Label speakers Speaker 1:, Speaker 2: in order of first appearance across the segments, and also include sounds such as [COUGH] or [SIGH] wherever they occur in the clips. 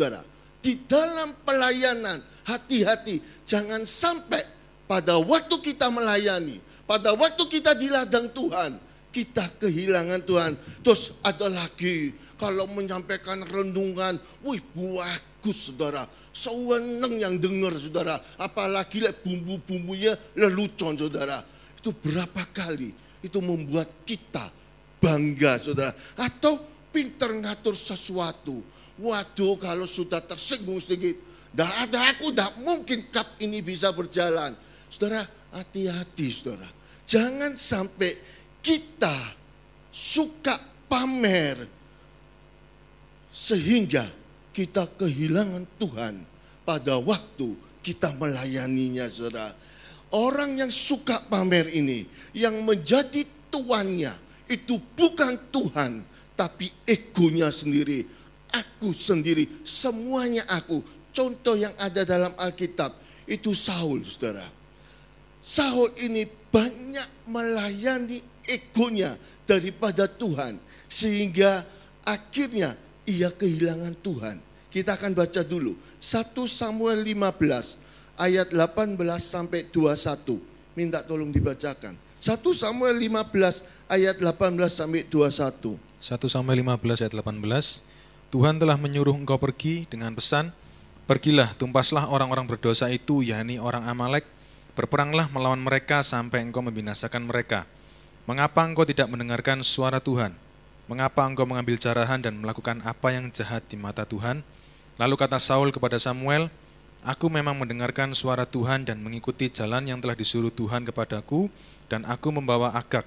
Speaker 1: saudara. Di dalam pelayanan, hati-hati. Jangan sampai pada waktu kita melayani, pada waktu kita di ladang Tuhan, kita kehilangan Tuhan. Terus ada lagi, kalau menyampaikan renungan, wih bagus saudara. Seweneng yang dengar saudara. Apalagi bumbu-bumbunya lelucon saudara. Itu berapa kali itu membuat kita bangga saudara. Atau pinter ngatur sesuatu. Waduh kalau sudah tersinggung sedikit. Tidak ada aku, tidak mungkin cup ini bisa berjalan. Saudara, hati-hati saudara. Jangan sampai kita suka pamer. Sehingga kita kehilangan Tuhan pada waktu kita melayaninya saudara. Orang yang suka pamer ini, yang menjadi tuannya, itu bukan Tuhan, tapi egonya sendiri. Aku sendiri, semuanya aku. Contoh yang ada dalam Alkitab, itu Saul saudara. Saul ini banyak melayani egonya daripada Tuhan. Sehingga akhirnya ia kehilangan Tuhan. Kita akan baca dulu. 1 Samuel 15 ayat 18 sampai 21. Minta tolong dibacakan. 1 Samuel 15 ayat 18 sampai 21.
Speaker 2: 1 Samuel 15 ayat 18 Tuhan telah menyuruh engkau pergi dengan pesan Pergilah, tumpaslah orang-orang berdosa itu, yakni orang Amalek, berperanglah melawan mereka sampai engkau membinasakan mereka. Mengapa engkau tidak mendengarkan suara Tuhan? Mengapa engkau mengambil jarahan dan melakukan apa yang jahat di mata Tuhan? Lalu kata Saul kepada Samuel, Aku memang mendengarkan suara Tuhan dan mengikuti jalan yang telah disuruh Tuhan kepadaku, dan aku membawa Agak,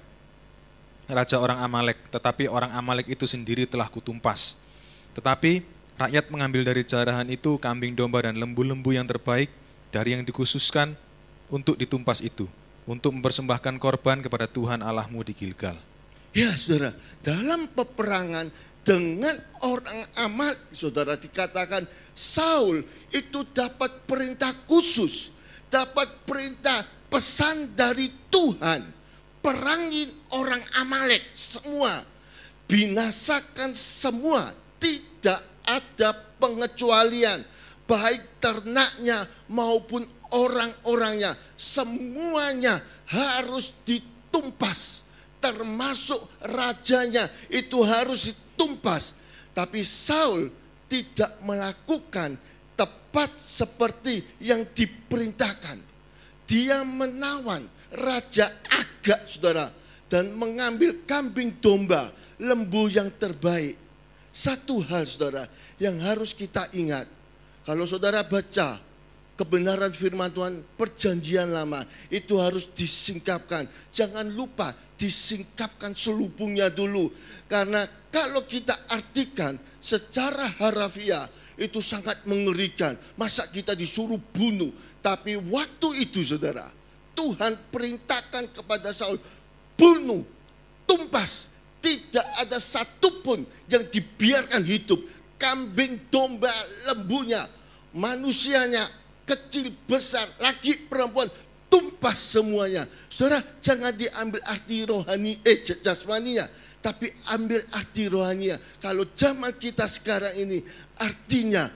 Speaker 2: raja orang Amalek, tetapi orang Amalek itu sendiri telah kutumpas. Tetapi rakyat mengambil dari jarahan itu kambing domba dan lembu-lembu yang terbaik dari yang dikhususkan untuk ditumpas itu, untuk mempersembahkan korban kepada Tuhan Allahmu di Gilgal.
Speaker 1: Ya saudara, dalam peperangan dengan orang amal, saudara dikatakan Saul itu dapat perintah khusus, dapat perintah pesan dari Tuhan perangin orang Amalek semua, binasakan semua, tidak ada pengecualian, baik ternaknya maupun orang-orangnya, semuanya harus ditumpas, termasuk rajanya itu harus ditumpas. Tapi Saul tidak melakukan tepat seperti yang diperintahkan. Dia menawan Raja Agak, saudara, dan mengambil kambing domba, lembu yang terbaik. Satu hal, saudara, yang harus kita ingat. Kalau saudara baca kebenaran firman Tuhan, perjanjian lama, itu harus disingkapkan. Jangan lupa disingkapkan selubungnya dulu. Karena kalau kita artikan secara harafiah, itu sangat mengerikan. Masa kita disuruh bunuh. Tapi waktu itu saudara, Tuhan perintahkan kepada Saul, bunuh, tumpas. Tidak ada satupun yang dibiarkan hidup. Kambing, domba, lembunya, manusianya, kecil, besar, laki, perempuan, tumpas semuanya. Saudara, jangan diambil arti rohani, eh jasmaninya. Tapi ambil arti rohania. Kalau zaman kita sekarang ini, artinya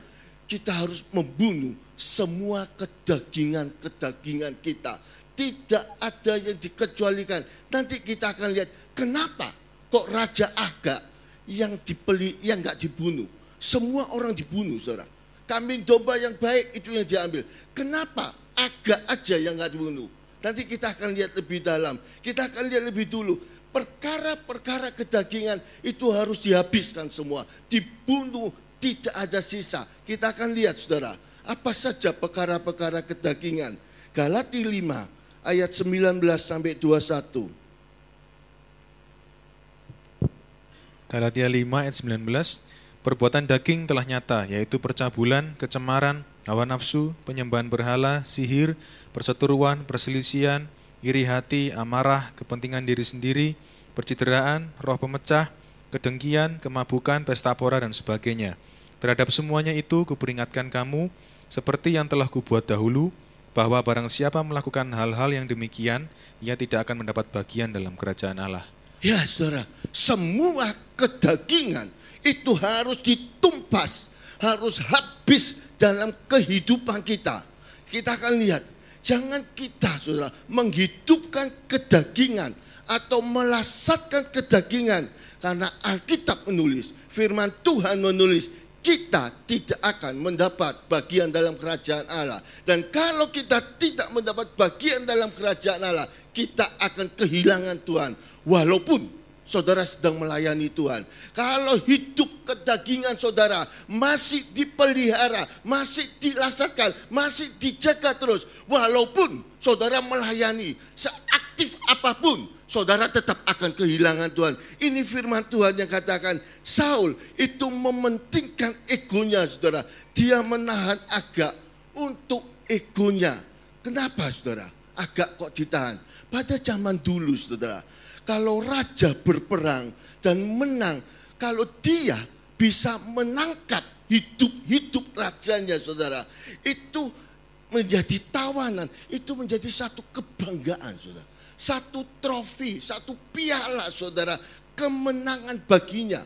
Speaker 1: kita harus membunuh semua kedagingan-kedagingan kita tidak ada yang dikecualikan. Nanti kita akan lihat kenapa kok Raja Agak yang dipeli, yang nggak dibunuh. Semua orang dibunuh, saudara. Kambing domba yang baik itu yang diambil. Kenapa Agak aja yang nggak dibunuh? Nanti kita akan lihat lebih dalam. Kita akan lihat lebih dulu. Perkara-perkara kedagingan itu harus dihabiskan semua. Dibunuh, tidak ada sisa. Kita akan lihat saudara. Apa saja perkara-perkara kedagingan. Galati 5 ayat 19 sampai 21.
Speaker 2: Galatia 5 ayat 19, perbuatan daging telah nyata, yaitu percabulan, kecemaran, hawa nafsu, penyembahan berhala, sihir, perseteruan, perselisihan, iri hati, amarah, kepentingan diri sendiri, percideraan, roh pemecah, kedengkian, kemabukan, pesta pora, dan sebagainya. Terhadap semuanya itu kuperingatkan kamu, seperti yang telah kubuat dahulu, bahwa barang siapa melakukan hal-hal yang demikian, ia tidak akan mendapat bagian dalam kerajaan Allah.
Speaker 1: Ya saudara, semua kedagingan itu harus ditumpas, harus habis dalam kehidupan kita. Kita akan lihat, jangan kita saudara menghidupkan kedagingan atau melasatkan kedagingan. Karena Alkitab menulis, firman Tuhan menulis, kita tidak akan mendapat bagian dalam kerajaan Allah. Dan kalau kita tidak mendapat bagian dalam kerajaan Allah, kita akan kehilangan Tuhan. Walaupun saudara sedang melayani Tuhan. Kalau hidup kedagingan saudara masih dipelihara, masih dilasakan, masih dijaga terus. Walaupun saudara melayani seaktif apa pun, saudara tetap akan kehilangan Tuhan. Ini firman Tuhan yang katakan, Saul itu mementingkan egonya saudara. Dia menahan agak untuk egonya. Kenapa saudara? Agak kok ditahan? Pada zaman dulu saudara, kalau raja berperang dan menang, kalau dia bisa menangkap hidup-hidup rajanya saudara, itu menjadi tawanan, itu menjadi satu kebanggaan saudara. Satu trofi, satu piala saudara, kemenangan baginya.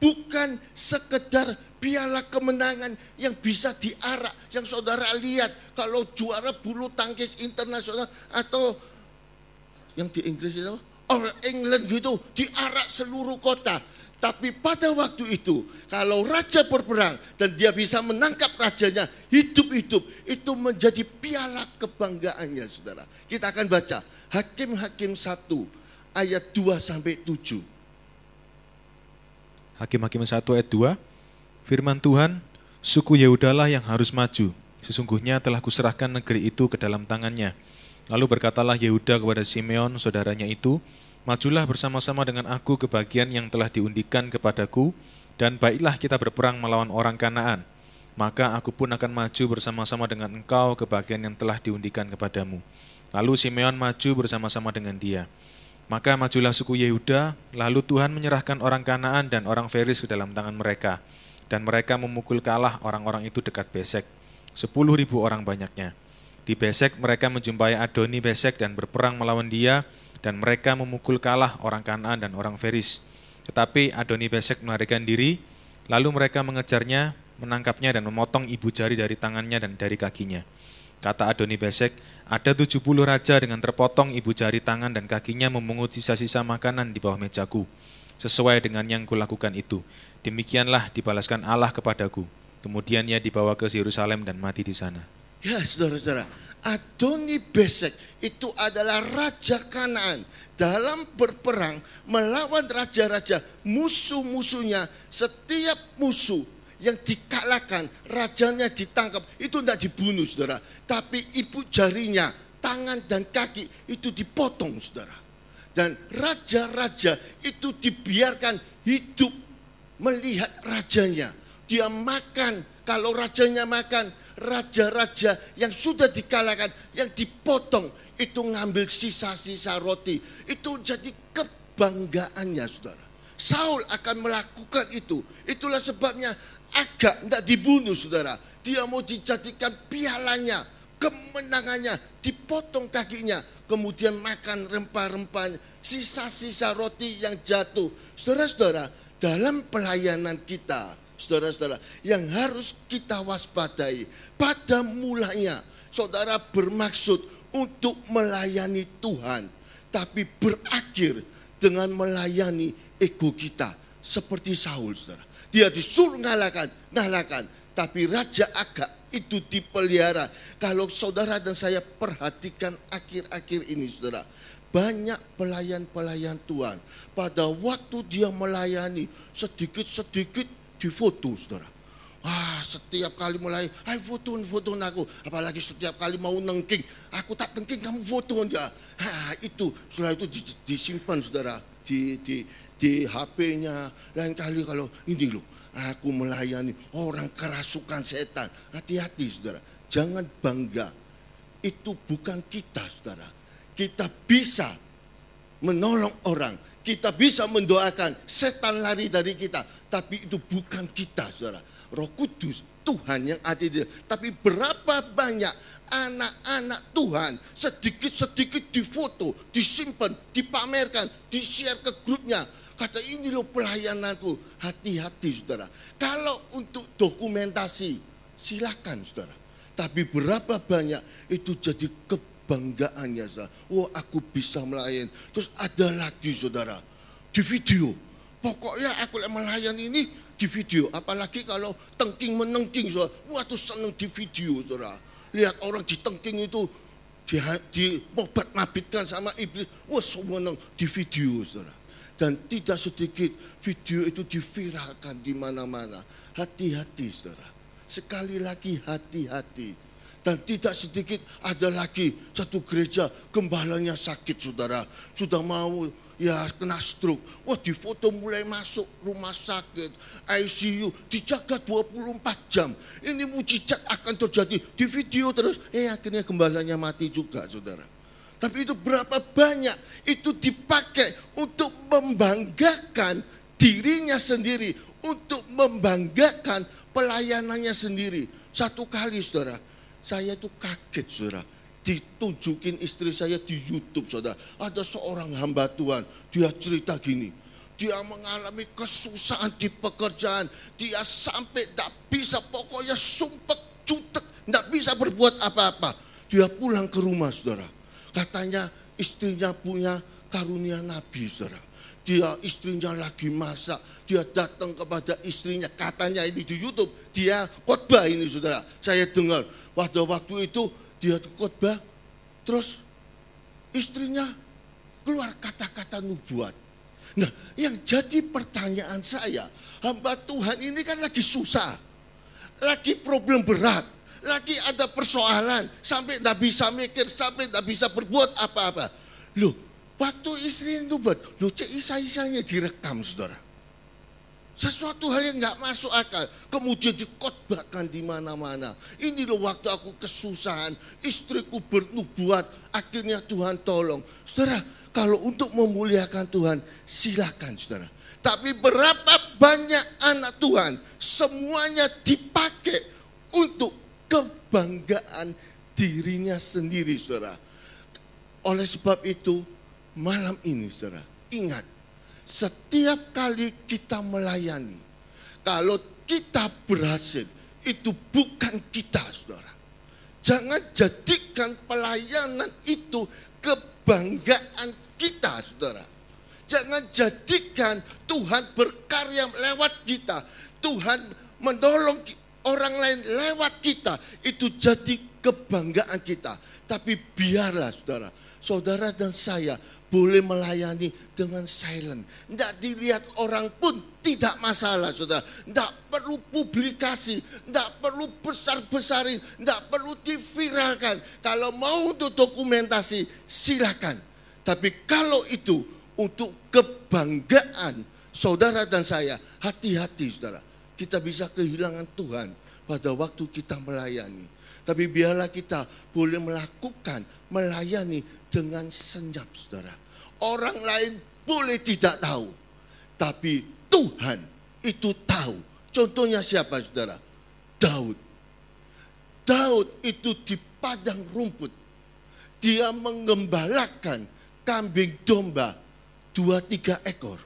Speaker 1: Bukan sekedar piala kemenangan yang bisa diarak, yang saudara lihat kalau juara bulu tangkis internasional atau yang di Inggris itu All England gitu diarak seluruh kota. Tapi pada waktu itu, kalau raja berperang dan dia bisa menangkap rajanya hidup-hidup, itu menjadi piala kebanggaannya, saudara. Kita akan baca Hakim-Hakim 1 ayat 2 sampai 7.
Speaker 2: Hakim-Hakim 1 ayat 2, firman Tuhan, suku Yehudalah yang harus maju. Sesungguhnya telah kuserahkan negeri itu ke dalam tangannya. Lalu berkatalah Yehuda kepada Simeon, saudaranya itu, Majulah bersama-sama dengan aku ke bagian yang telah diundikan kepadaku, dan baiklah kita berperang melawan orang Kanaan. Maka aku pun akan maju bersama-sama dengan engkau ke bagian yang telah diundikan kepadamu. Lalu Simeon maju bersama-sama dengan dia. Maka majulah suku Yehuda, lalu Tuhan menyerahkan orang Kanaan dan orang Feris ke dalam tangan mereka. Dan mereka memukul kalah orang-orang itu dekat Besek. Sepuluh ribu orang banyaknya. Di Besek mereka menjumpai Adoni Besek dan berperang melawan dia, dan mereka memukul kalah orang Kanaan dan orang Feris. Tetapi Adoni Besek melarikan diri, lalu mereka mengejarnya, menangkapnya dan memotong ibu jari dari tangannya dan dari kakinya. Kata Adoni Besek, ada tujuh puluh raja dengan terpotong ibu jari tangan dan kakinya memungut sisa-sisa makanan di bawah mejaku. Sesuai dengan yang kulakukan itu. Demikianlah dibalaskan Allah kepadaku. Kemudian ia dibawa ke Yerusalem dan mati di sana.
Speaker 1: Ya saudara-saudara, Adoni Besek itu adalah Raja Kanaan. Dalam berperang melawan raja-raja musuh-musuhnya, setiap musuh yang dikalahkan, rajanya ditangkap, itu tidak dibunuh saudara. Tapi ibu jarinya, tangan dan kaki itu dipotong saudara. Dan raja-raja itu dibiarkan hidup melihat rajanya. Dia makan, kalau rajanya makan, raja-raja yang sudah dikalahkan, yang dipotong, itu ngambil sisa-sisa roti. Itu jadi kebanggaannya saudara. Saul akan melakukan itu. Itulah sebabnya agak tidak dibunuh saudara. Dia mau dijadikan pialanya, kemenangannya, dipotong kakinya. Kemudian makan rempah-rempahnya, sisa-sisa roti yang jatuh. Saudara-saudara, dalam pelayanan kita, saudara-saudara, yang harus kita waspadai. Pada mulanya, saudara bermaksud untuk melayani Tuhan, tapi berakhir dengan melayani ego kita, seperti Saul, saudara. Dia disuruh ngalahkan, ngalahkan, tapi Raja Agak itu dipelihara. Kalau saudara dan saya perhatikan akhir-akhir ini, saudara, banyak pelayan-pelayan Tuhan. Pada waktu dia melayani, sedikit-sedikit difoto saudara. Wah setiap kali mulai, ayo foto foto aku. Apalagi setiap kali mau nengking, aku tak nengking kamu foto dia. Ha, itu setelah itu disimpan saudara di di di HP-nya. Lain kali kalau ini loh, aku melayani orang kerasukan setan. Hati-hati saudara, jangan bangga. Itu bukan kita saudara. Kita bisa menolong orang kita bisa mendoakan setan lari dari kita. Tapi itu bukan kita, saudara. Roh Kudus, Tuhan yang ada di Tapi berapa banyak anak-anak Tuhan sedikit-sedikit difoto, disimpan, dipamerkan, di-share ke grupnya. Kata ini loh pelayananku. Hati-hati saudara. Kalau untuk dokumentasi silakan saudara. Tapi berapa banyak itu jadi kebanggaannya saudara. Wah aku bisa melayan. Terus ada lagi saudara. Di video. Pokoknya aku melayan ini di video. Apalagi kalau tengking menengking saudara. Wah tuh seneng di video saudara. Lihat orang di tengking itu di, di mobat mabitkan sama iblis. Wah semua di video saudara dan tidak sedikit video itu diviralkan di mana-mana. Hati-hati saudara. Sekali lagi hati-hati. Dan tidak sedikit ada lagi satu gereja gembalanya sakit saudara. Sudah mau ya kena stroke. Wah di foto mulai masuk rumah sakit, ICU, dijaga 24 jam. Ini mujizat akan terjadi di video terus. Eh akhirnya gembalanya mati juga saudara. Tapi itu berapa banyak itu dipakai untuk membanggakan dirinya sendiri, untuk membanggakan pelayanannya sendiri. Satu kali saudara, saya itu kaget saudara. Ditunjukin istri saya di Youtube saudara. Ada seorang hamba Tuhan, dia cerita gini. Dia mengalami kesusahan di pekerjaan. Dia sampai tak bisa, pokoknya sumpah cutek, tidak bisa berbuat apa-apa. Dia pulang ke rumah saudara Katanya istrinya punya karunia Nabi, saudara. Dia istrinya lagi masak, dia datang kepada istrinya, katanya ini di Youtube, dia khotbah ini saudara. Saya dengar, pada waktu itu dia khotbah, terus istrinya keluar kata-kata nubuat. Nah, yang jadi pertanyaan saya, hamba Tuhan ini kan lagi susah, lagi problem berat, lagi ada persoalan, sampai tidak bisa mikir, sampai tidak bisa berbuat apa-apa. Loh, waktu istri itu buat, loh cek isa-isanya direkam saudara. Sesuatu hal yang nggak masuk akal, kemudian dikotbahkan di mana-mana. Ini loh waktu aku kesusahan, istriku bernubuat, akhirnya Tuhan tolong. Saudara, kalau untuk memuliakan Tuhan, silakan saudara. Tapi berapa banyak anak Tuhan, semuanya dipakai untuk kebanggaan dirinya sendiri, saudara. Oleh sebab itu, malam ini, saudara, ingat, setiap kali kita melayani, kalau kita berhasil, itu bukan kita, saudara. Jangan jadikan pelayanan itu kebanggaan kita, saudara. Jangan jadikan Tuhan berkarya lewat kita. Tuhan menolong orang lain lewat kita itu jadi kebanggaan kita. Tapi biarlah saudara, saudara dan saya boleh melayani dengan silent. Tidak dilihat orang pun tidak masalah saudara. Tidak perlu publikasi, tidak perlu besar-besarin, tidak perlu diviralkan. Kalau mau untuk dokumentasi silakan. Tapi kalau itu untuk kebanggaan saudara dan saya, hati-hati saudara kita bisa kehilangan Tuhan pada waktu kita melayani. Tapi biarlah kita boleh melakukan, melayani dengan senyap saudara. Orang lain boleh tidak tahu. Tapi Tuhan itu tahu. Contohnya siapa saudara? Daud. Daud itu di padang rumput. Dia mengembalakan kambing domba dua tiga ekor.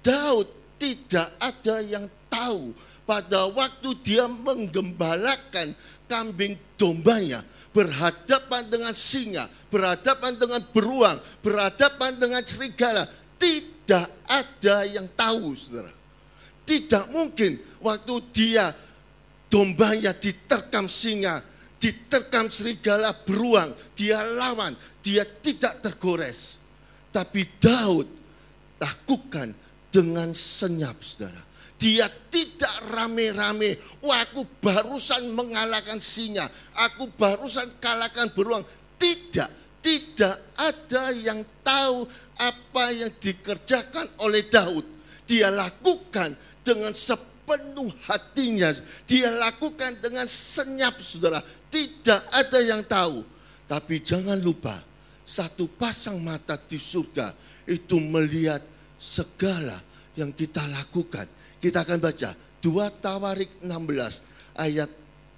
Speaker 1: Daud tidak ada yang tahu pada waktu dia menggembalakan kambing dombanya berhadapan dengan singa, berhadapan dengan beruang, berhadapan dengan serigala, tidak ada yang tahu, saudara. Tidak mungkin waktu dia dombanya diterkam singa, diterkam serigala beruang, dia lawan, dia tidak tergores. Tapi Daud lakukan dengan senyap, saudara. Dia tidak rame-rame. Wah aku barusan mengalahkan singa. Aku barusan kalahkan beruang. Tidak. Tidak ada yang tahu apa yang dikerjakan oleh Daud. Dia lakukan dengan sepenuh hatinya. Dia lakukan dengan senyap saudara. Tidak ada yang tahu. Tapi jangan lupa. Satu pasang mata di surga itu melihat segala yang kita lakukan kita akan baca 2 Tawarik 16 ayat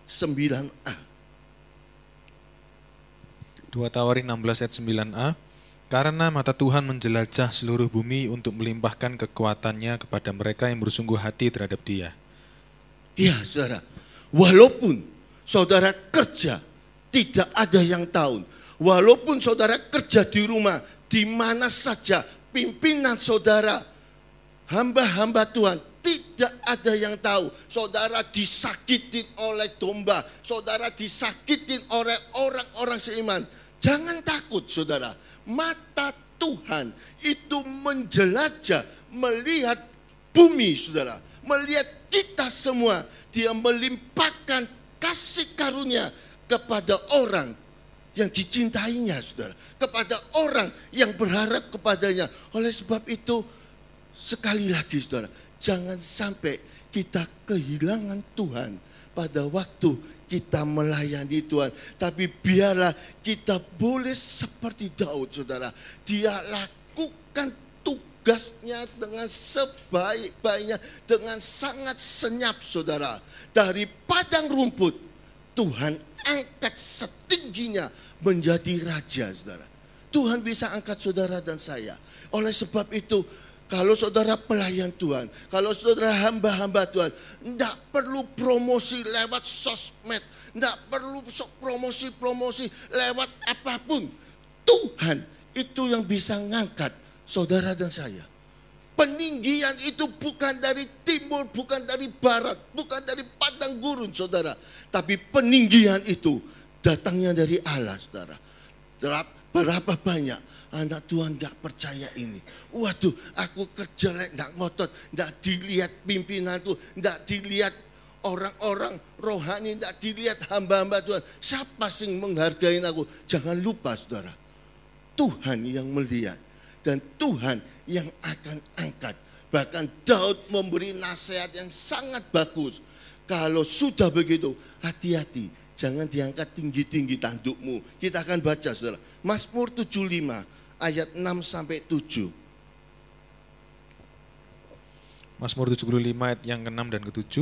Speaker 1: 9a.
Speaker 2: 2 Tawarik 16 ayat 9a. Karena mata Tuhan menjelajah seluruh bumi untuk melimpahkan kekuatannya kepada mereka yang bersungguh hati terhadap dia.
Speaker 1: Ya saudara, walaupun saudara kerja tidak ada yang tahu. Walaupun saudara kerja di rumah, di mana saja pimpinan saudara, hamba-hamba Tuhan, tidak ada yang tahu. Saudara disakitin oleh domba, saudara disakitin oleh orang-orang seiman. Jangan takut saudara, mata Tuhan itu menjelajah, melihat bumi saudara. Melihat kita semua, dia melimpahkan kasih karunia kepada orang yang dicintainya saudara. Kepada orang yang berharap kepadanya. Oleh sebab itu sekali lagi saudara, jangan sampai kita kehilangan Tuhan pada waktu kita melayani Tuhan. Tapi biarlah kita boleh seperti Daud saudara. Dia lakukan tugasnya dengan sebaik-baiknya. Dengan sangat senyap saudara. Dari padang rumput Tuhan angkat setingginya menjadi raja saudara. Tuhan bisa angkat saudara dan saya. Oleh sebab itu kalau saudara pelayan Tuhan, kalau saudara hamba-hamba Tuhan, tidak perlu promosi lewat sosmed, tidak perlu promosi-promosi lewat apa pun. Tuhan itu yang bisa ngangkat saudara dan saya. Peninggian itu bukan dari timur, bukan dari barat, bukan dari padang gurun saudara. Tapi peninggian itu datangnya dari Allah saudara. Berapa banyak anak Tuhan gak percaya ini. Waduh, aku kerja lek gak ngotot, gak dilihat pimpinanku, gak dilihat orang-orang rohani, gak dilihat hamba-hamba Tuhan. Siapa sih menghargai aku? Jangan lupa saudara, Tuhan yang melihat dan Tuhan yang akan angkat. Bahkan Daud memberi nasihat yang sangat bagus. Kalau sudah begitu, hati-hati. Jangan diangkat tinggi-tinggi tandukmu. Kita akan baca saudara. Mazmur 75 ayat 6 sampai 7.
Speaker 2: Mazmur 75 ayat yang ke-6 dan ke-7.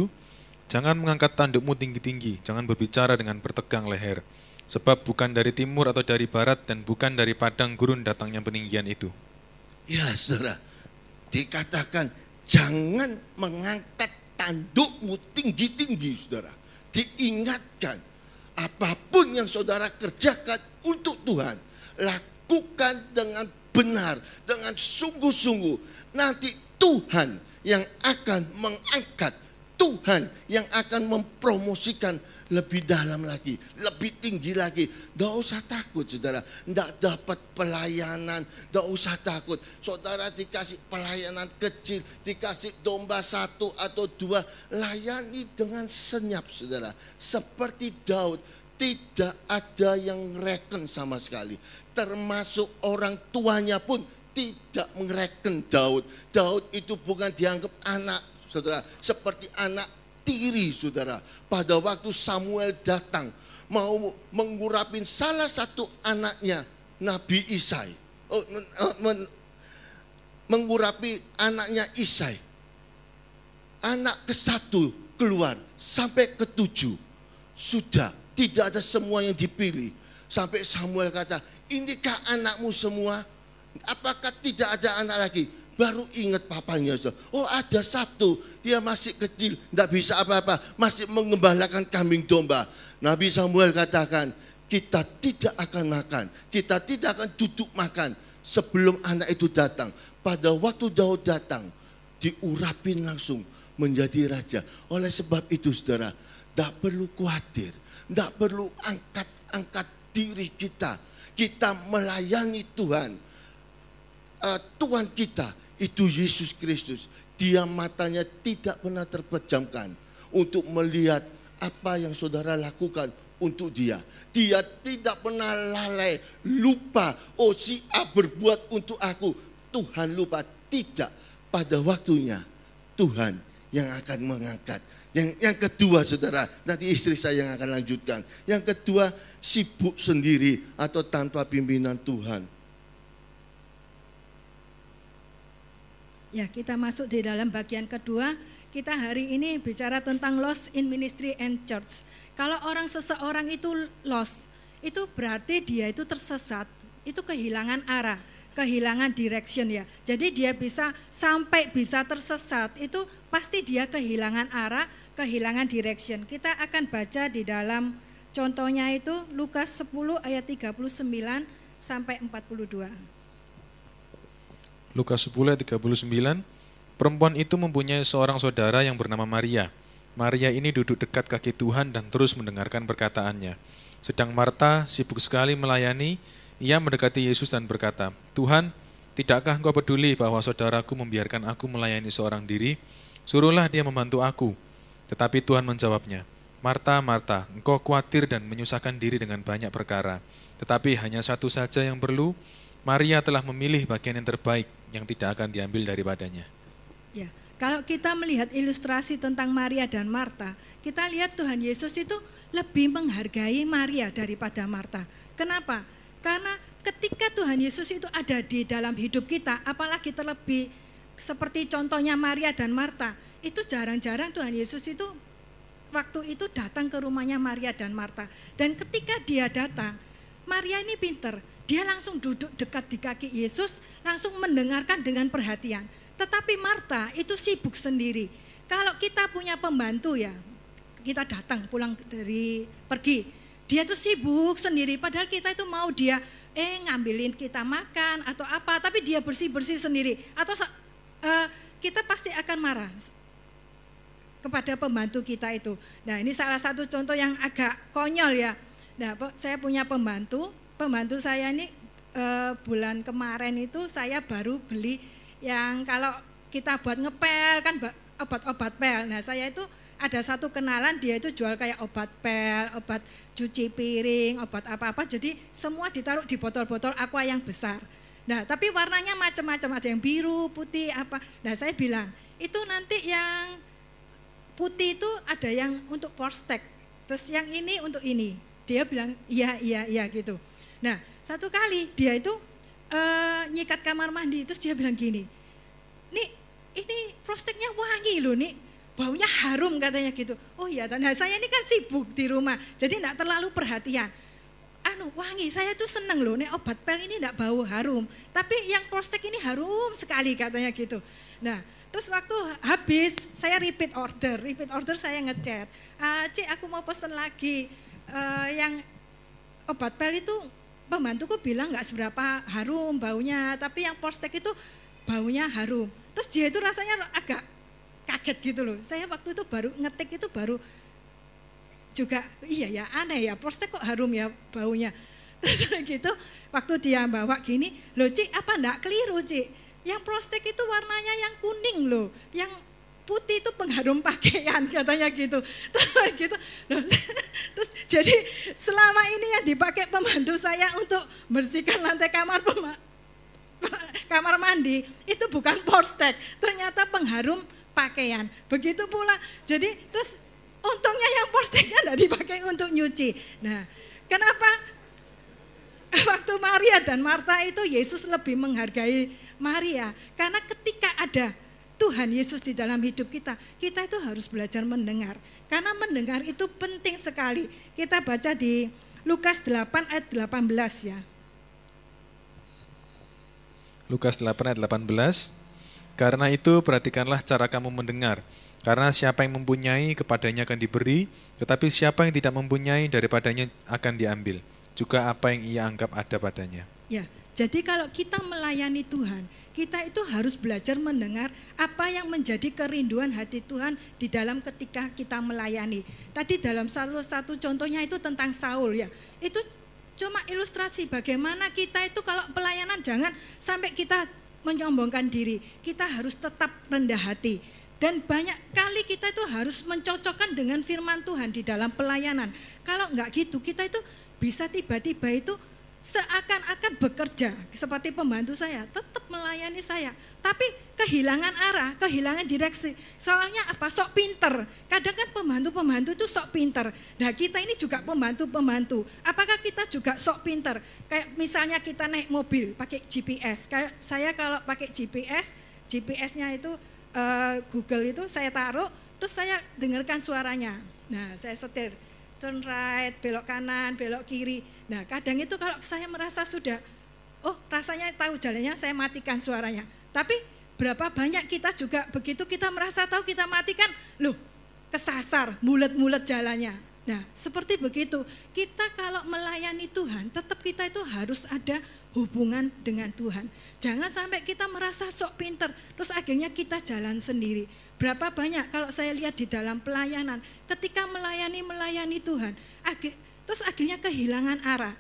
Speaker 2: Jangan mengangkat tandukmu tinggi-tinggi, jangan berbicara dengan bertegang leher. Sebab bukan dari timur atau dari barat dan bukan dari padang gurun datangnya peninggian itu.
Speaker 1: Ya saudara, dikatakan jangan mengangkat tandukmu tinggi-tinggi saudara. Diingatkan apa pun yang saudara kerjakan untuk Tuhan, lakukan lakukan dengan benar, dengan sungguh-sungguh. Nanti Tuhan yang akan mengangkat, Tuhan yang akan mempromosikan lebih dalam lagi, lebih tinggi lagi. Tidak usah takut saudara, tidak dapat pelayanan, tidak usah takut. Saudara dikasih pelayanan kecil, dikasih domba satu atau dua, layani dengan senyap saudara. Seperti Daud, tidak ada yang reken sama sekali. Termasuk orang tuanya pun tidak mereken Daud. Daud itu bukan dianggap anak, saudara. Seperti anak tiri, saudara. Pada waktu Samuel datang, mau mengurapin salah satu anaknya, Nabi Isai. Oh, men, mengurapi anaknya Isai. Anak ke satu keluar sampai ke tujuh. Sudah tidak ada semua yang dipilih. Sampai Samuel kata, inikah anakmu semua? Apakah tidak ada anak lagi? Baru ingat papanya. Oh ada satu, dia masih kecil, tidak bisa apa-apa. Masih mengembalakan kambing domba. Nabi Samuel katakan, kita tidak akan makan. Kita tidak akan duduk makan sebelum anak itu datang. Pada waktu Daud datang, diurapin langsung menjadi raja. Oleh sebab itu saudara, tidak perlu khawatir tidak perlu angkat-angkat diri kita. Kita melayani Tuhan. Uh, Tuhan kita itu Yesus Kristus. Dia matanya tidak pernah terpejamkan untuk melihat apa yang saudara lakukan untuk dia. Dia tidak pernah lalai, lupa, oh si A berbuat untuk aku. Tuhan lupa, tidak. Pada waktunya Tuhan yang akan mengangkat yang, yang kedua saudara, nanti istri saya yang akan lanjutkan. Yang kedua, sibuk sendiri atau tanpa pimpinan Tuhan.
Speaker 3: Ya, kita masuk di dalam bagian kedua. Kita hari ini bicara tentang lost in ministry and church. Kalau orang seseorang itu lost, itu berarti dia itu tersesat, itu kehilangan arah. Kehilangan direction ya. Jadi dia bisa sampai bisa tersesat itu pasti dia kehilangan arah, kehilangan direction. Kita akan baca di dalam contohnya itu Lukas 10 ayat 39 sampai 42.
Speaker 2: Lukas 10 ayat 39, perempuan itu mempunyai seorang saudara yang bernama Maria. Maria ini duduk dekat kaki Tuhan dan terus mendengarkan perkataannya. Sedang Marta sibuk sekali melayani, ia mendekati Yesus dan berkata, Tuhan, tidakkah engkau peduli bahwa saudaraku membiarkan aku melayani seorang diri? Suruhlah dia membantu aku. Tetapi Tuhan menjawabnya, Marta, Marta, engkau khawatir dan menyusahkan diri dengan banyak perkara. Tetapi hanya satu saja yang perlu, Maria telah memilih bagian yang terbaik yang tidak akan diambil daripadanya.
Speaker 3: Ya, kalau kita melihat ilustrasi tentang Maria dan Marta, kita lihat Tuhan Yesus itu lebih menghargai Maria daripada Marta. Kenapa? Karena ketika Tuhan Yesus itu ada di dalam hidup kita, apalagi terlebih seperti contohnya Maria dan Marta, itu jarang-jarang Tuhan Yesus itu waktu itu datang ke rumahnya Maria dan Marta. Dan ketika dia datang, Maria ini pinter, dia langsung duduk dekat di kaki Yesus, langsung mendengarkan dengan perhatian tetapi Marta itu sibuk sendiri. Kalau kita punya pembantu ya, kita datang pulang dari pergi, dia tuh sibuk sendiri. Padahal kita itu mau dia eh ngambilin kita makan atau apa, tapi dia bersih bersih sendiri. Atau uh, kita pasti akan marah kepada pembantu kita itu. Nah ini salah satu contoh yang agak konyol ya. Nah saya punya pembantu, pembantu saya ini uh, bulan kemarin itu saya baru beli yang kalau kita buat ngepel kan obat-obat pel. Nah saya itu ada satu kenalan dia itu jual kayak obat pel, obat cuci piring, obat apa-apa. Jadi semua ditaruh di botol-botol aqua yang besar. Nah tapi warnanya macam-macam ada yang biru, putih, apa. Nah saya bilang itu nanti yang putih itu ada yang untuk porstek, terus yang ini untuk ini. Dia bilang iya iya iya gitu. Nah satu kali dia itu uh, nyikat kamar mandi terus dia bilang gini ini prosteknya wangi loh nih baunya harum katanya gitu. Oh iya nah saya ini kan sibuk di rumah jadi tidak terlalu perhatian. Anu wangi. Saya tuh seneng loh nih obat pel ini tidak bau harum tapi yang prostek ini harum sekali katanya gitu. Nah terus waktu habis saya repeat order. Repeat order saya ngechat. Uh, cik aku mau pesen lagi. Uh, yang obat pel itu pembantuku bilang nggak seberapa harum baunya, tapi yang postek itu baunya harum. Terus dia itu rasanya agak kaget gitu loh. Saya waktu itu baru ngetik itu baru juga iya ya aneh ya postek kok harum ya baunya. [LAUGHS] Terus gitu waktu dia bawa gini, loh Cik apa enggak keliru Cik? Yang prostek itu warnanya yang kuning loh, yang putih itu pengharum [LAUGHS] pakaian katanya gitu. Terus gitu. [LAUGHS] Terus jadi selama ini yang dipakai pembantu saya untuk bersihkan lantai kamar [LAUGHS] kamar mandi itu bukan porstek, ternyata pengharum pakaian. Begitu pula. Jadi terus untungnya yang porsteknya tidak dipakai untuk nyuci. Nah, kenapa [LAUGHS] waktu Maria dan Marta itu Yesus lebih menghargai Maria karena ketika ada Tuhan Yesus di dalam hidup kita, kita itu harus belajar mendengar. Karena mendengar itu penting sekali. Kita baca di Lukas 8 ayat 18 ya.
Speaker 2: Lukas 8 ayat 18. Karena itu perhatikanlah cara kamu mendengar. Karena siapa yang mempunyai kepadanya akan diberi, tetapi siapa yang tidak mempunyai daripadanya akan diambil. Juga apa yang ia anggap ada padanya.
Speaker 3: Ya, jadi kalau kita melayani Tuhan, kita itu harus belajar mendengar apa yang menjadi kerinduan hati Tuhan di dalam ketika kita melayani. Tadi dalam salah satu contohnya itu tentang Saul ya. Itu cuma ilustrasi bagaimana kita itu kalau pelayanan jangan sampai kita menyombongkan diri. Kita harus tetap rendah hati. Dan banyak kali kita itu harus mencocokkan dengan firman Tuhan di dalam pelayanan. Kalau enggak gitu, kita itu bisa tiba-tiba itu seakan-akan bekerja seperti pembantu saya, tetap melayani saya, tapi kehilangan arah, kehilangan direksi. Soalnya apa? Sok pinter. Kadang kan pembantu-pembantu itu sok pinter. Nah kita ini juga pembantu-pembantu. Apakah kita juga sok pinter? Kayak misalnya kita naik mobil pakai GPS. Kayak saya kalau pakai GPS, GPS-nya itu uh, Google itu saya taruh, terus saya dengarkan suaranya. Nah saya setir turn right, belok kanan, belok kiri. Nah kadang itu kalau saya merasa sudah oh rasanya tahu jalannya saya matikan suaranya. Tapi berapa banyak kita juga begitu kita merasa tahu kita matikan, loh kesasar, mulet-mulet jalannya. Nah, seperti begitu. Kita kalau melayani Tuhan, tetap kita itu harus ada hubungan dengan Tuhan. Jangan sampai kita merasa sok pinter, terus akhirnya kita jalan sendiri. Berapa banyak kalau saya lihat di dalam pelayanan, ketika melayani-melayani Tuhan, terus akhirnya kehilangan arah.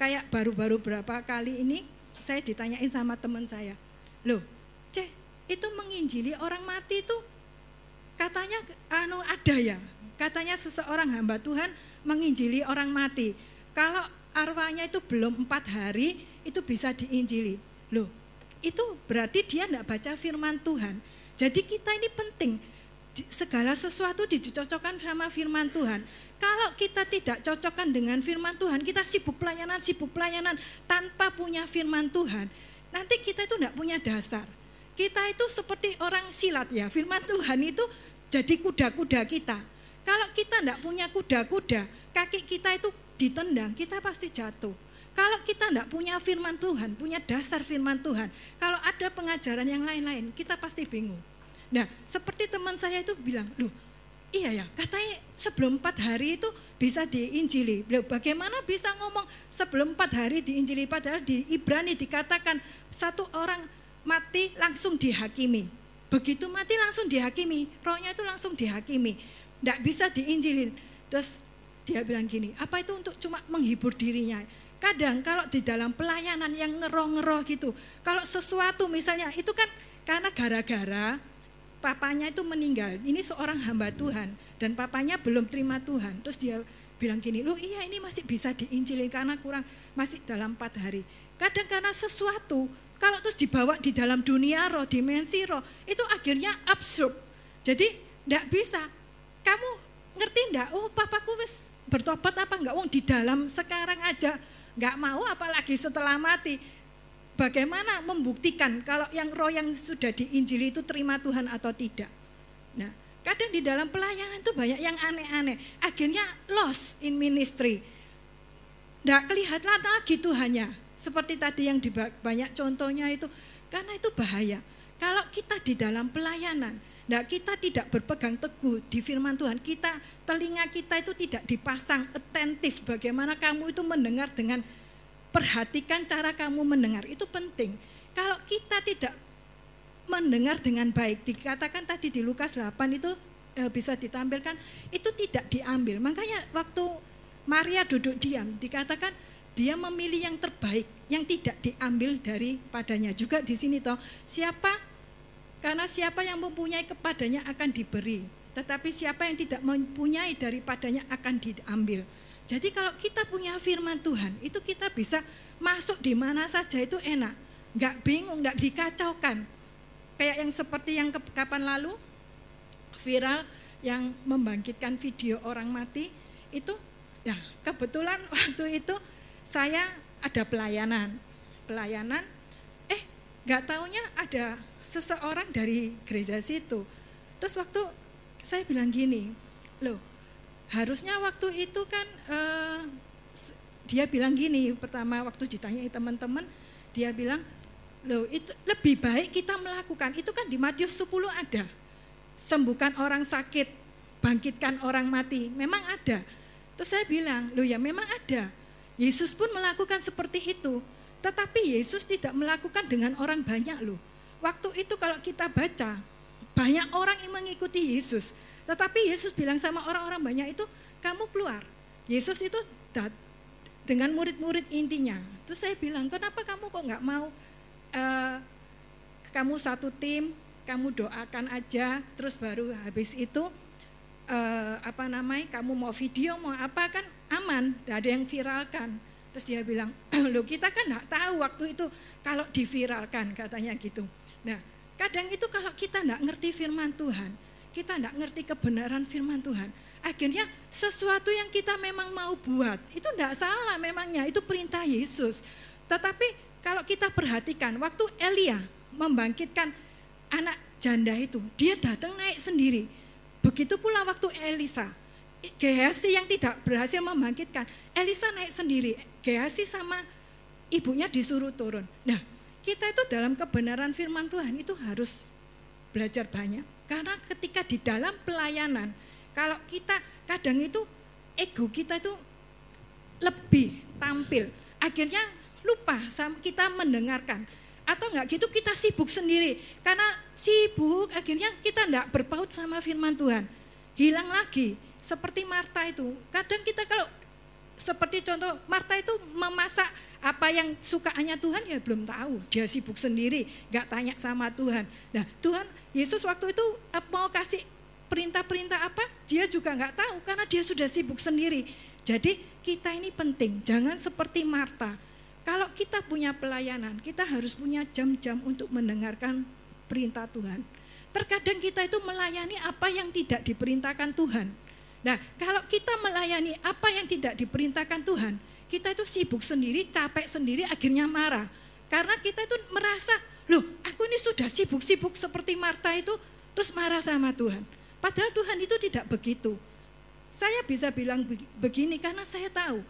Speaker 3: Kayak baru-baru berapa kali ini, saya ditanyain sama teman saya, loh, ceh, itu menginjili orang mati itu katanya anu ada ya Katanya seseorang hamba Tuhan menginjili orang mati. Kalau arwahnya itu belum empat hari, itu bisa diinjili. Loh, itu berarti dia tidak baca firman Tuhan. Jadi kita ini penting, segala sesuatu dicocokkan sama firman Tuhan. Kalau kita tidak cocokkan dengan firman Tuhan, kita sibuk pelayanan, sibuk pelayanan tanpa punya firman Tuhan, nanti kita itu tidak punya dasar. Kita itu seperti orang silat ya, firman Tuhan itu jadi kuda-kuda kita. Kalau kita tidak punya kuda-kuda, kaki kita itu ditendang, kita pasti jatuh. Kalau kita tidak punya firman Tuhan, punya dasar firman Tuhan, kalau ada pengajaran yang lain-lain, kita pasti bingung. Nah, seperti teman saya itu bilang, loh, iya ya, katanya sebelum empat hari itu bisa diinjili. Loh, bagaimana bisa ngomong sebelum empat hari diinjili, padahal di Ibrani dikatakan satu orang mati langsung dihakimi. Begitu mati langsung dihakimi, rohnya itu langsung dihakimi tidak bisa diinjilin. Terus dia bilang gini, apa itu untuk cuma menghibur dirinya? Kadang kalau di dalam pelayanan yang ngeroh-ngeroh gitu, kalau sesuatu misalnya itu kan karena gara-gara papanya itu meninggal. Ini seorang hamba Tuhan dan papanya belum terima Tuhan. Terus dia bilang gini, loh iya ini masih bisa diinjilin karena kurang masih dalam empat hari. Kadang karena sesuatu kalau terus dibawa di dalam dunia roh, dimensi roh, itu akhirnya absurd. Jadi tidak bisa kamu ngerti enggak? Oh, papaku wis bertobat apa enggak? Wong di dalam sekarang aja enggak mau apalagi setelah mati. Bagaimana membuktikan kalau yang roh yang sudah diinjili itu terima Tuhan atau tidak? Nah, kadang di dalam pelayanan itu banyak yang aneh-aneh. Akhirnya lost in ministry. Enggak kelihatan lagi Tuhannya. Seperti tadi yang banyak contohnya itu. Karena itu bahaya. Kalau kita di dalam pelayanan, Nah, kita tidak berpegang teguh di firman Tuhan. Kita telinga kita itu tidak dipasang atentif bagaimana kamu itu mendengar dengan perhatikan cara kamu mendengar. Itu penting. Kalau kita tidak mendengar dengan baik, dikatakan tadi di Lukas 8 itu e, bisa ditampilkan, itu tidak diambil. Makanya waktu Maria duduk diam, dikatakan dia memilih yang terbaik, yang tidak diambil daripadanya. Juga di sini toh, siapa karena siapa yang mempunyai kepadanya akan diberi, tetapi siapa yang tidak mempunyai daripadanya akan diambil. Jadi kalau kita punya firman Tuhan, itu kita bisa masuk di mana saja itu enak. Enggak bingung, enggak dikacaukan. Kayak yang seperti yang kapan lalu, viral yang membangkitkan video orang mati, itu Nah, kebetulan [LAUGHS] waktu itu saya ada pelayanan. Pelayanan, eh nggak taunya ada seseorang dari gereja situ. Terus waktu saya bilang gini, loh harusnya waktu itu kan uh, dia bilang gini pertama waktu ditanyai teman-teman, dia bilang loh itu lebih baik kita melakukan itu kan di Matius 10 ada sembuhkan orang sakit, bangkitkan orang mati, memang ada. Terus saya bilang, loh ya memang ada. Yesus pun melakukan seperti itu, tetapi Yesus tidak melakukan dengan orang banyak loh. Waktu itu kalau kita baca, banyak orang yang mengikuti Yesus. Tetapi Yesus bilang sama orang-orang banyak itu, kamu keluar. Yesus itu dat, dengan murid-murid intinya. Terus saya bilang, kenapa kamu kok nggak mau uh, kamu satu tim, kamu doakan aja, terus baru habis itu uh, apa namanya, kamu mau video mau apa kan aman, tidak ada yang viralkan. Terus dia bilang, [CLEARS THROAT] lo kita kan nggak tahu waktu itu kalau diviralkan katanya gitu. Nah, kadang itu kalau kita tidak ngerti firman Tuhan, kita tidak ngerti kebenaran firman Tuhan, akhirnya sesuatu yang kita memang mau buat, itu tidak salah memangnya, itu perintah Yesus. Tetapi kalau kita perhatikan, waktu Elia membangkitkan anak janda itu, dia datang naik sendiri. Begitu pula waktu Elisa, Gehasi yang tidak berhasil membangkitkan, Elisa naik sendiri. Gehasi sama ibunya disuruh turun. Nah, kita itu dalam kebenaran firman Tuhan itu harus belajar banyak. Karena ketika di dalam pelayanan, kalau kita kadang itu ego kita itu lebih tampil. Akhirnya lupa kita mendengarkan. Atau enggak gitu kita sibuk sendiri. Karena sibuk akhirnya kita enggak berpaut sama firman Tuhan. Hilang lagi. Seperti Marta itu. Kadang kita kalau seperti contoh Marta itu memasak apa yang sukaannya Tuhan ya belum tahu. Dia sibuk sendiri, enggak tanya sama Tuhan. Nah Tuhan Yesus waktu itu mau kasih perintah-perintah apa, dia juga enggak tahu karena dia sudah sibuk sendiri. Jadi kita ini penting, jangan seperti Marta kalau kita punya pelayanan, kita harus punya jam-jam untuk mendengarkan perintah Tuhan. Terkadang kita itu melayani apa yang tidak diperintahkan Tuhan. Nah, kalau kita melayani apa yang tidak diperintahkan Tuhan, kita itu sibuk sendiri, capek sendiri, akhirnya marah. Karena kita itu merasa, loh aku ini sudah sibuk-sibuk seperti Marta itu, terus marah sama Tuhan. Padahal Tuhan itu tidak begitu. Saya bisa bilang begini karena saya tahu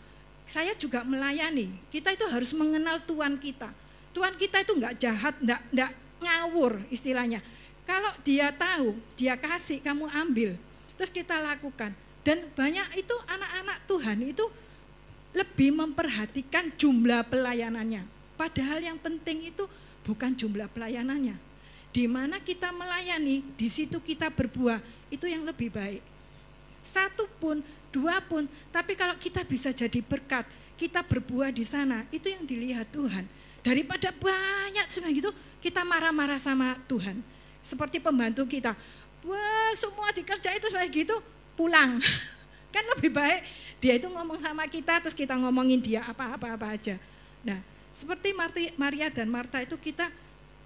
Speaker 3: saya juga melayani. Kita itu harus mengenal Tuhan kita. Tuhan kita itu enggak jahat, enggak, enggak ngawur istilahnya. Kalau dia tahu, dia kasih, kamu ambil. Terus kita lakukan. Dan banyak itu anak-anak Tuhan itu lebih memperhatikan jumlah pelayanannya. Padahal yang penting itu bukan jumlah pelayanannya. Di mana kita melayani, di situ kita berbuah, itu yang lebih baik. Satu pun, dua pun, tapi kalau kita bisa jadi berkat, kita berbuah di sana, itu yang dilihat Tuhan. Daripada banyak semua gitu, kita marah-marah sama Tuhan. Seperti pembantu kita, wah semua dikerjain itu seperti gitu, pulang. [LAUGHS] Kan lebih baik dia itu ngomong sama kita, terus kita ngomongin dia apa-apa-apa aja. Nah, seperti Maria dan Marta itu kita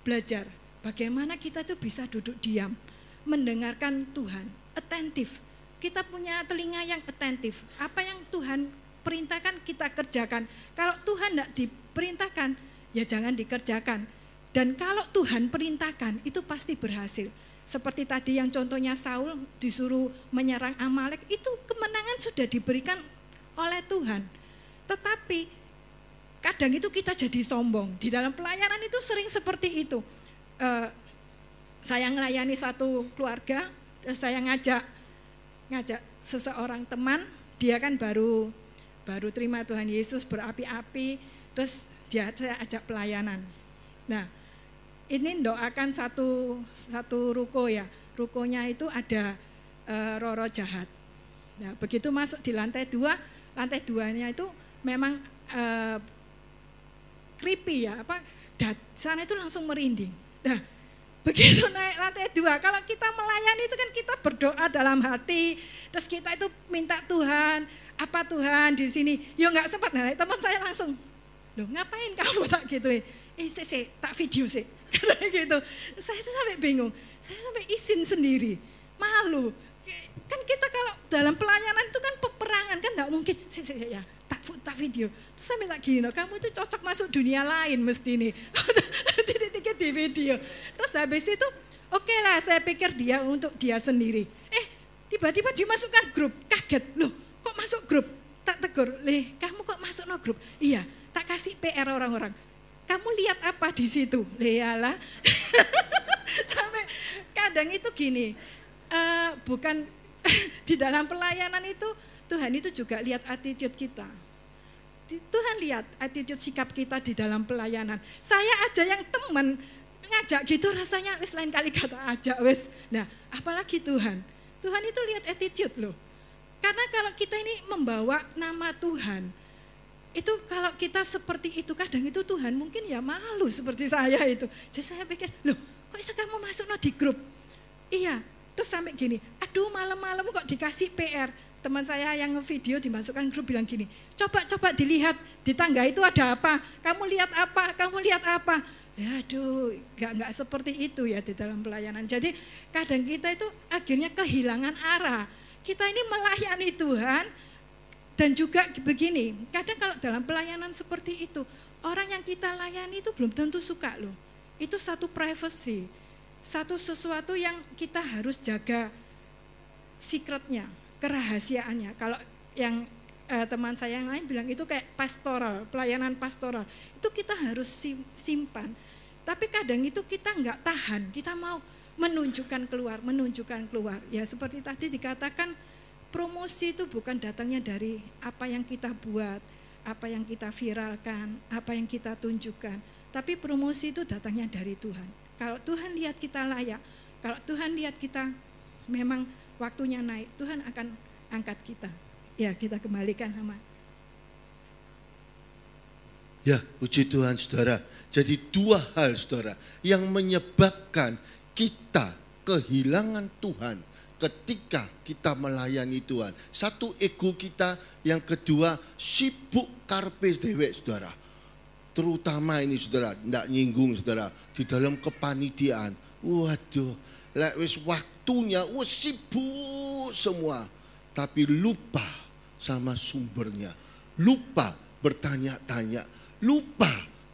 Speaker 3: belajar bagaimana kita itu bisa duduk diam, mendengarkan Tuhan, atentif, kita punya telinga yang atentif. Apa yang Tuhan perintahkan kita kerjakan. Kalau Tuhan tidak diperintahkan, ya jangan dikerjakan. Dan kalau Tuhan perintahkan, itu pasti berhasil. Seperti tadi yang contohnya Saul disuruh menyerang Amalek, itu kemenangan sudah diberikan oleh Tuhan. Tetapi kadang itu kita jadi sombong. Di dalam pelayanan itu sering seperti itu. Uh, saya melayani satu keluarga, saya ngajak ngajak seseorang teman, dia kan baru baru terima Tuhan Yesus berapi-api, terus dia saya ajak pelayanan. Nah, ini doakan satu satu ruko ya. Rukonya itu ada e, roro jahat. Nah, begitu masuk di lantai dua, lantai duanya itu memang e, creepy ya, apa? Dan sana itu langsung merinding. Nah, [LAUGHS] Begitu naik lantai dua, kalau kita melayani itu kan kita berdoa dalam hati, terus kita itu minta Tuhan, apa Tuhan di sini? Yo nggak sempat, nah teman saya langsung, loh ngapain kamu [LAUGHS] tak gitu? Eh, sih, sih, tak video sih, [LAUGHS] karena gitu. Saya itu sampai bingung, saya sampai izin sendiri, malu. Kan kita kalau dalam pelayanan itu kan peperangan kan nggak mungkin, sih, sih, ya tak tak video. Terus sampai tak gini, kamu itu cocok masuk dunia lain mesti nih. [LAUGHS] Dikit-dikit di video. Terus habis itu, oke okay lah saya pikir dia untuk dia sendiri. Eh, tiba-tiba dimasukkan grup. Kaget, loh kok masuk grup? Tak tegur, leh kamu kok masuk no grup? Iya, tak kasih PR orang-orang. Kamu lihat apa di situ? Leyalah. [LAUGHS] Sampai kadang itu gini, uh, bukan [LAUGHS] di dalam pelayanan itu Tuhan itu juga lihat attitude kita. Tuhan lihat attitude sikap kita di dalam pelayanan. Saya aja yang teman ngajak gitu rasanya wis lain kali kata ajak wis. Nah, apalagi Tuhan. Tuhan itu lihat attitude loh. Karena kalau kita ini membawa nama Tuhan, itu kalau kita seperti itu kadang itu Tuhan mungkin ya malu seperti saya itu. Jadi saya pikir, loh kok bisa kamu masuk no di grup? Iya, terus sampai gini, aduh malam-malam kok dikasih PR teman saya yang video dimasukkan grup bilang gini, coba-coba dilihat di tangga itu ada apa, kamu lihat apa, kamu lihat apa. Ya aduh, nggak nggak seperti itu ya di dalam pelayanan. Jadi kadang kita itu akhirnya kehilangan arah. Kita ini melayani Tuhan dan juga begini, kadang kalau dalam pelayanan seperti itu, orang yang kita layani itu belum tentu suka loh. Itu satu privacy, satu sesuatu yang kita harus jaga secretnya kerahasiaannya. Kalau yang eh, teman saya yang lain bilang itu kayak pastoral, pelayanan pastoral. Itu kita harus sim- simpan. Tapi kadang itu kita nggak tahan, kita mau menunjukkan keluar, menunjukkan keluar. Ya seperti tadi dikatakan promosi itu bukan datangnya dari apa yang kita buat, apa yang kita viralkan, apa yang kita tunjukkan. Tapi promosi itu datangnya dari Tuhan. Kalau Tuhan lihat kita layak, kalau Tuhan lihat kita memang waktunya naik, Tuhan akan angkat kita. Ya, kita kembalikan sama
Speaker 1: Ya, puji Tuhan saudara. Jadi dua hal saudara yang menyebabkan kita kehilangan Tuhan ketika kita melayani Tuhan. Satu ego kita, yang kedua sibuk karpes dewek saudara. Terutama ini saudara, tidak nyinggung saudara, di dalam kepanitiaan. Waduh, lek wis waktunya, wah sibuk semua. Tapi lupa sama sumbernya. Lupa bertanya-tanya, lupa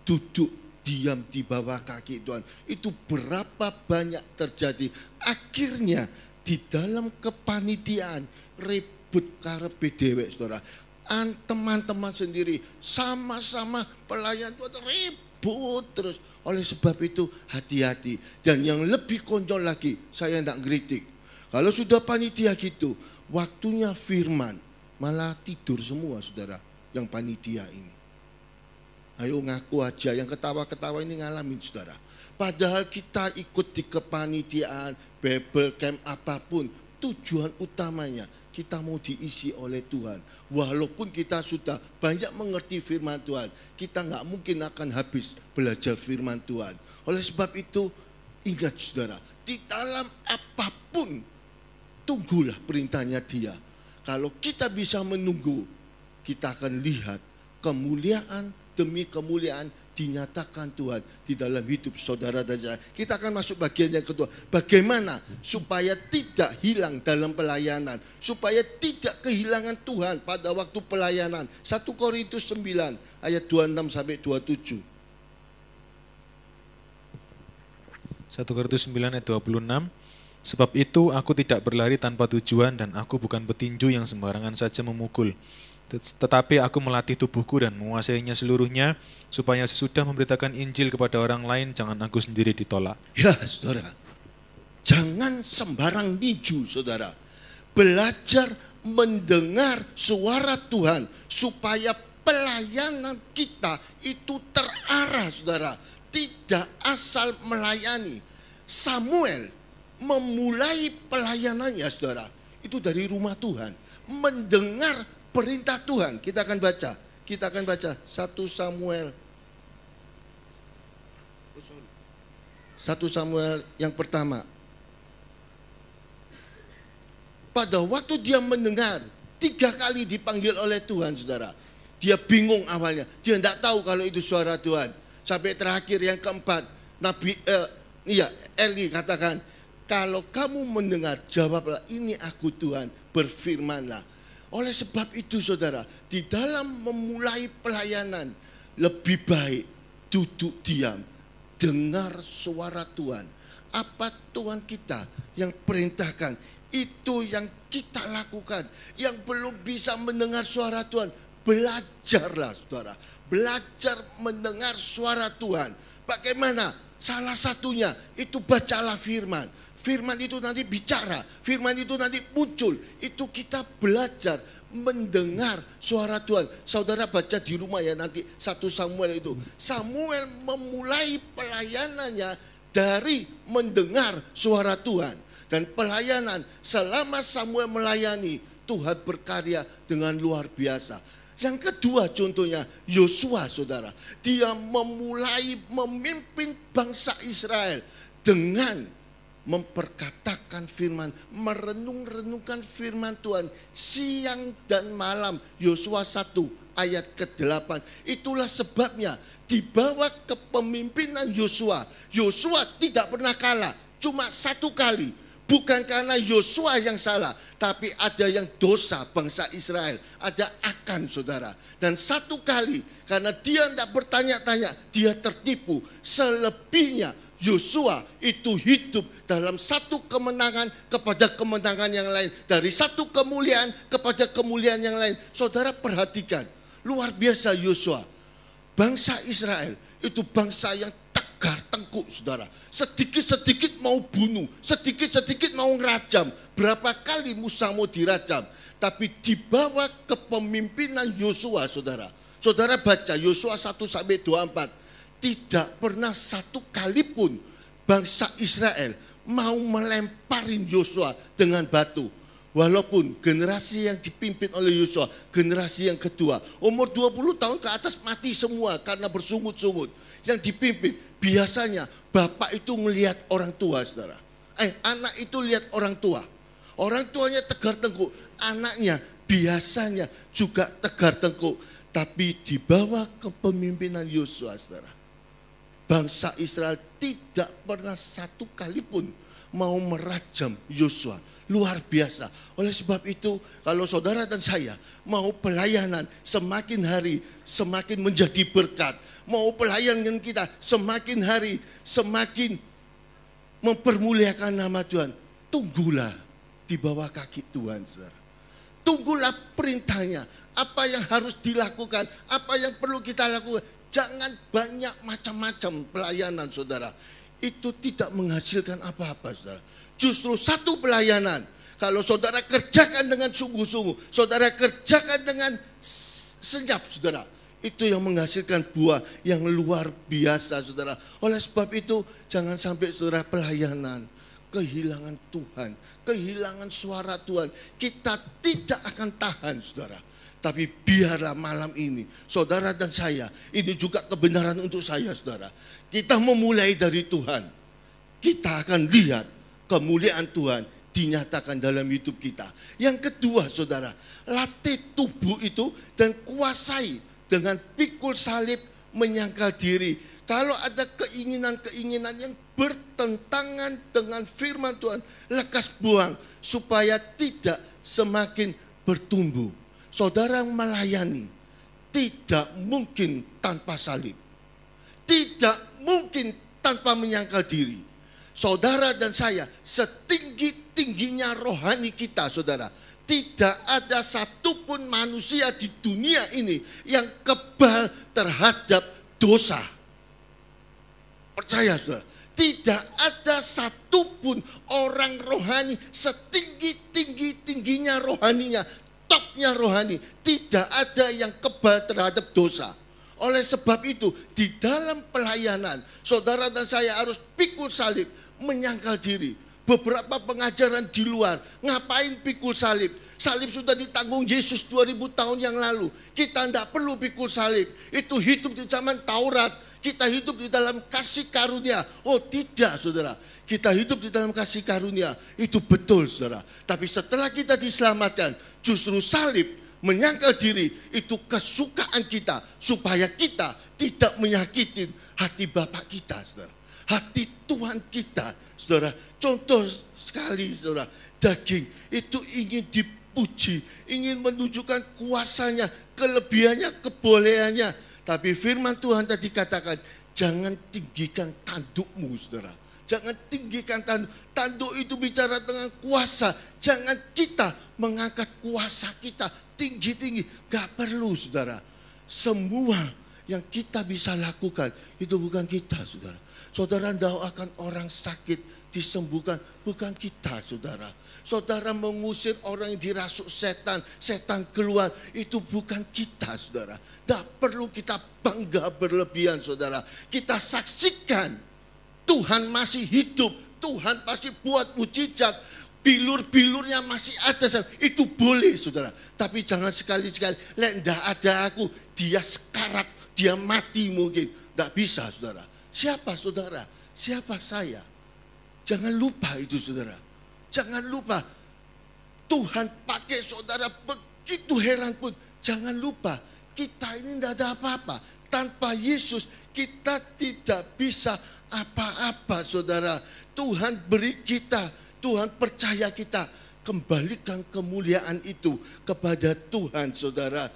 Speaker 1: duduk diam di bawah kaki Tuhan. Itu berapa banyak terjadi. Akhirnya di dalam kepanitiaan ribut karepe dewek saudara. An teman-teman sendiri sama-sama pelayan Tuhan ribut terus. Oleh sebab itu hati-hati. Dan yang lebih konyol lagi, saya tidak ngeritik. Kalau sudah panitia gitu, waktunya firman, malah tidur semua saudara yang panitia ini. Ayo ngaku aja yang ketawa-ketawa ini ngalamin saudara. Padahal kita ikut di kepanitiaan, Bible camp apa pun, tujuan utamanya kita mau diisi oleh Tuhan. Walaupun kita sudah banyak mengerti firman Tuhan, kita nggak mungkin akan habis belajar firman Tuhan. Oleh sebab itu, ingat saudara, di dalam apa pun, tunggulah perintahnya dia. Kalau kita bisa menunggu, kita akan lihat kemuliaan demi kemuliaan dinyatakan Tuhan di dalam hidup saudara dan saya. Kita akan masuk bagian yang kedua. Bagaimana supaya tidak hilang dalam pelayanan. Supaya tidak kehilangan Tuhan pada waktu pelayanan. 1 Korintus 9 ayat 26 sampai 27.
Speaker 2: 1 Korintus 9 ayat 26 Sebab itu aku tidak berlari tanpa tujuan dan aku bukan petinju yang sembarangan saja memukul. Tetapi aku melatih tubuhku dan menguasainya seluruhnya supaya sesudah memberitakan Injil kepada orang lain jangan aku sendiri ditolak.
Speaker 1: Ya saudara, jangan sembarang niju saudara. Belajar mendengar suara Tuhan supaya pelayanan kita itu terarah saudara. Tidak asal melayani. Samuel memulai pelayanannya saudara. Itu dari rumah Tuhan. Mendengar perintah Tuhan. Kita akan baca. Kita akan baca 1 Samuel. 1 Samuel yang pertama. Pada waktu dia mendengar, tiga kali dipanggil oleh Tuhan saudara. Dia bingung awalnya. Dia tidak tahu kalau itu suara Tuhan. Sampai terakhir yang keempat, Nabi eh, iya Eli katakan, kalau kamu mendengar, jawablah ini aku Tuhan, berfirmanlah. Oleh sebab itu saudara, di dalam memulai pelayanan, lebih baik duduk diam, dengar suara Tuhan. Apa Tuhan kita yang perintahkan, itu yang kita lakukan. Yang belum bisa mendengar suara Tuhan, belajarlah saudara. Belajar mendengar suara Tuhan. Bagaimana? Salah satunya itu bacalah firman Firman itu nanti bicara, firman itu nanti muncul. Itu kita belajar mendengar suara Tuhan. Saudara baca di rumah ya nanti satu Samuel itu. Samuel memulai pelayanannya dari mendengar suara Tuhan. Dan pelayanan selama Samuel melayani, Tuhan berkarya dengan luar biasa. Yang kedua contohnya Yosua saudara. Dia memulai memimpin bangsa Israel dengan memperkatakan firman, merenung-renungkan firman Tuhan siang dan malam. Yosua 1 ayat ke-8. Itulah sebabnya di bawah kepemimpinan Yosua, Yosua tidak pernah kalah, cuma satu kali. Bukan karena Yosua yang salah, tapi ada yang dosa bangsa Israel. Ada akan saudara. Dan satu kali, karena dia tidak bertanya-tanya, dia tertipu. Selebihnya Yosua itu hidup dalam satu kemenangan kepada kemenangan yang lain. Dari satu kemuliaan kepada kemuliaan yang lain. Saudara perhatikan, luar biasa Yosua. Bangsa Israel itu bangsa yang tegar tengkuk saudara. Sedikit-sedikit mau bunuh, sedikit-sedikit mau ngerajam. Berapa kali Musa mau dirajam. Tapi dibawa kepemimpinan Yosua saudara. Saudara baca Yosua 1 sampai 24 tidak pernah satu kali pun bangsa Israel mau melemparin Yosua dengan batu. Walaupun generasi yang dipimpin oleh Yosua, generasi yang kedua, umur 20 tahun ke atas mati semua karena bersungut-sungut. Yang dipimpin, biasanya bapak itu melihat orang tua, saudara. Eh, anak itu lihat orang tua. Orang tuanya tegar tengkuk, anaknya biasanya juga tegar tengkuk. Tapi di bawah kepemimpinan Yosua, saudara bangsa Israel tidak pernah satu kali pun mau merajam Yosua. Luar biasa. Oleh sebab itu, kalau saudara dan saya mau pelayanan semakin hari semakin menjadi berkat. Mau pelayanan kita semakin hari semakin mempermuliakan nama Tuhan. Tunggulah di bawah kaki Tuhan, saudara. Tunggulah perintahnya. Apa yang harus dilakukan, apa yang perlu kita lakukan. Jangan banyak macam-macam pelayanan saudara. Itu tidak menghasilkan apa-apa saudara. Justru satu pelayanan. Kalau saudara kerjakan dengan sungguh-sungguh. Saudara kerjakan dengan senyap saudara. Itu yang menghasilkan buah yang luar biasa saudara. Oleh sebab itu jangan sampai saudara pelayanan kehilangan Tuhan, kehilangan suara Tuhan. Kita tidak akan tahan saudara tapi biarlah malam ini, saudara dan saya, ini juga kebenaran untuk saya, saudara. Kita memulai dari Tuhan. Kita akan lihat kemuliaan Tuhan dinyatakan dalam hidup kita. Yang kedua, saudara, latih tubuh itu dan kuasai dengan pikul salib menyangkal diri. Kalau ada keinginan-keinginan yang bertentangan dengan firman Tuhan, lekas buang supaya tidak semakin bertumbuh saudara melayani tidak mungkin tanpa salib. Tidak mungkin tanpa menyangkal diri. Saudara dan saya setinggi-tingginya rohani kita saudara. Tidak ada satupun manusia di dunia ini yang kebal terhadap dosa. Percaya saudara. Tidak ada satupun orang rohani setinggi-tinggi-tingginya rohaninya topnya rohani. Tidak ada yang kebal terhadap dosa. Oleh sebab itu, di dalam pelayanan, saudara dan saya harus pikul salib, menyangkal diri. Beberapa pengajaran di luar, ngapain pikul salib? Salib sudah ditanggung Yesus 2000 tahun yang lalu. Kita tidak perlu pikul salib. Itu hidup di zaman Taurat. Kita hidup di dalam kasih karunia. Oh tidak saudara. Kita hidup di dalam kasih karunia. Itu betul saudara. Tapi setelah kita diselamatkan, Justru salib menyangkal diri itu kesukaan kita supaya kita tidak menyakitin hati Bapak kita, Saudara. Hati Tuhan kita, Saudara. Contoh sekali, Saudara, daging itu ingin dipuji, ingin menunjukkan kuasanya, kelebihannya, kebolehannya. Tapi firman Tuhan tadi katakan, jangan tinggikan tandukmu, Saudara Jangan tinggikan tanduk. Tanduk itu bicara dengan kuasa. Jangan kita mengangkat kuasa kita tinggi-tinggi. Gak perlu saudara. Semua yang kita bisa lakukan itu bukan kita saudara. Saudara akan orang sakit disembuhkan. Bukan kita saudara. Saudara mengusir orang yang dirasuk setan. Setan keluar. Itu bukan kita saudara. Tidak perlu kita bangga berlebihan saudara. Kita saksikan Tuhan masih hidup, Tuhan pasti buat mujizat, bilur-bilurnya masih ada, itu boleh saudara. Tapi jangan sekali-sekali, enggak ada aku, dia sekarat, dia mati mungkin. Tidak bisa saudara. Siapa saudara? Siapa saya? Jangan lupa itu saudara. Jangan lupa Tuhan pakai saudara begitu heran pun. Jangan lupa kita ini tidak ada apa-apa. Tanpa Yesus kita tidak bisa apa-apa saudara. Tuhan beri kita, Tuhan percaya kita. Kembalikan kemuliaan itu kepada Tuhan saudara.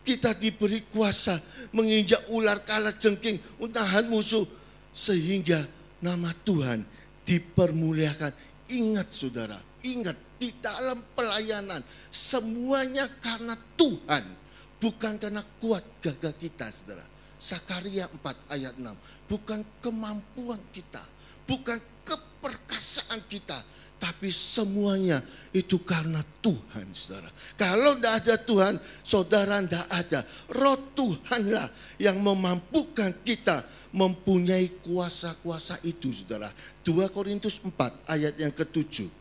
Speaker 1: Kita diberi kuasa menginjak ular kalah jengking, unahan musuh. Sehingga nama Tuhan dipermuliakan. Ingat saudara, ingat di dalam pelayanan semuanya karena Tuhan, bukan karena kuat gagah kita saudara. Sakaria 4 ayat 6, bukan kemampuan kita, bukan keperkasaan kita, tapi semuanya itu karena Tuhan, saudara. Kalau tidak ada Tuhan, saudara tidak ada. Roh Tuhanlah yang memampukan kita mempunyai kuasa-kuasa itu, saudara. 2 Korintus 4 ayat yang ketujuh.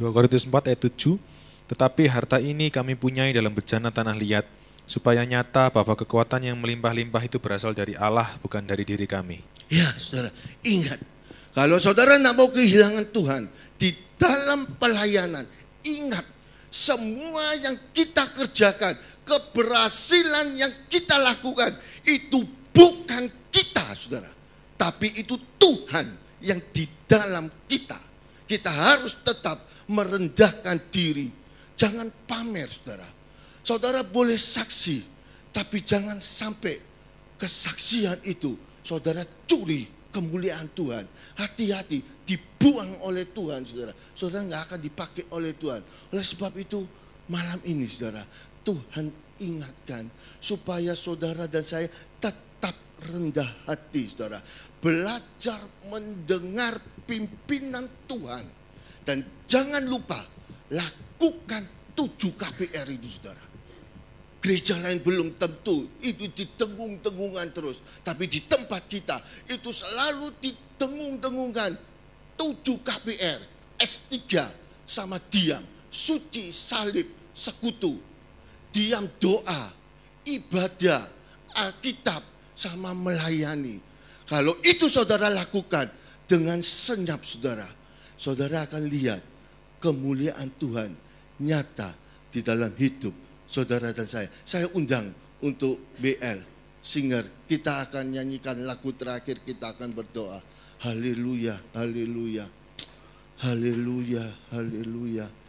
Speaker 2: 2 Korintus 4 ayat 7, tetapi harta ini kami punyai dalam bejana tanah liat, supaya nyata bahwa kekuatan yang melimpah-limpah itu berasal dari Allah, bukan dari diri kami.
Speaker 1: Ya, saudara, ingat. Kalau saudara tidak mau kehilangan Tuhan di dalam pelayanan, ingat semua yang kita kerjakan, keberhasilan yang kita lakukan itu bukan kita, saudara, tapi itu Tuhan yang di dalam kita. Kita harus tetap merendahkan diri, Jangan pamer saudara. Saudara boleh saksi, tapi jangan sampai kesaksian itu saudara curi kemuliaan Tuhan. Hati-hati dibuang oleh Tuhan saudara. Saudara nggak akan dipakai oleh Tuhan. Oleh sebab itu malam ini saudara, Tuhan ingatkan supaya saudara dan saya tetap rendah hati saudara. Belajar mendengar pimpinan Tuhan. Dan jangan lupa lakukan tujuh KPR itu saudara. Gereja lain belum tentu, itu ditengung-tengungan terus. Tapi di tempat kita itu selalu ditengung-tengungkan tujuh KPR, S3 sama diam, suci, salib, sekutu. Diam doa, ibadah, Alkitab sama melayani. Kalau itu saudara lakukan dengan senyap saudara, saudara akan lihat kemuliaan Tuhan nyata di dalam hidup saudara dan saya. Saya undang untuk BL singer. Kita akan nyanyikan lagu terakhir, kita akan berdoa. Haleluya, haleluya. Haleluya, haleluya. Haleluya.